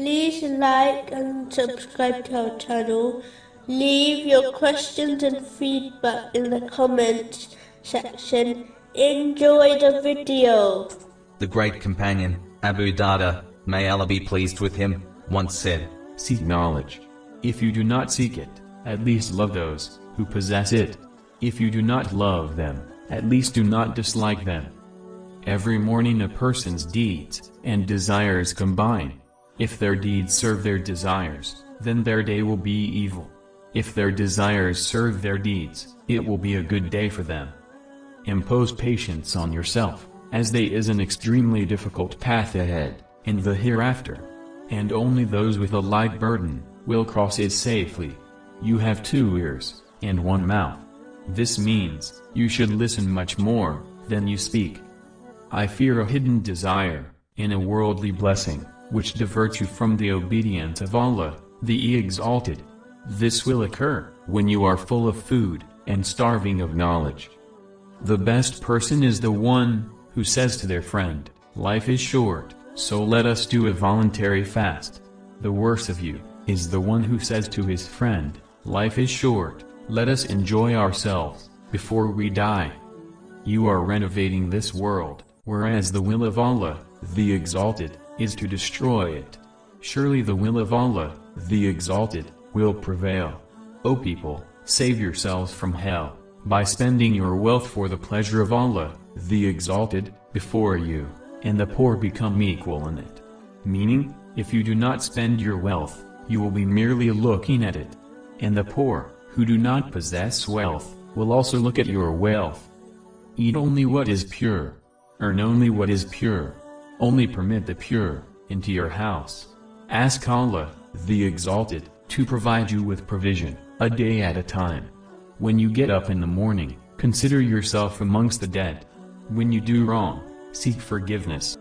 like and subscribe to our channel. Leave your questions and feedback in the comments section. Enjoy the video. The great companion, Abu Darda, may Allah be pleased with him, once said, Seek knowledge. If you do not seek it, at least love those who possess it. If you do not love them, at least do not dislike them. Every morning a person's deeds and desires combine. If their deeds serve their desires, then their day will be evil. If their desires serve their deeds, it will be a good day for them. Impose patience on yourself, as there is an extremely difficult path ahead, in the hereafter. And only those with a light burden, will cross it safely. You have two ears, and one mouth. This means, you should listen much more, than you speak. I fear a hidden desire, in a worldly blessing, which diverts you from the obedience of Allah, the Exalted. This will occur, when you are full of food, and starving of knowledge. The best person is the one, who says to their friend, Life is short, so let us do a voluntary fast. The worst of you, is the one who says to his friend, Life is short, let us enjoy ourselves, before we die. You are renovating this world, whereas the will of Allah, the Exalted, is to destroy it. Surely the will of Allah, the Exalted, will prevail. O people, save yourselves from hell, by spending your wealth for the pleasure of Allah, the Exalted, before you, and the poor become equal in it. Meaning, if you do not spend your wealth, you will be merely looking at it. And the poor, who do not possess wealth, will also look at your wealth. Eat only what is pure. Earn only what is pure. Only permit the pure, into your house. Ask Allah, the Exalted, to provide you with provision, a day at a time. When you get up in the morning, consider yourself amongst the dead. When you do wrong, seek forgiveness.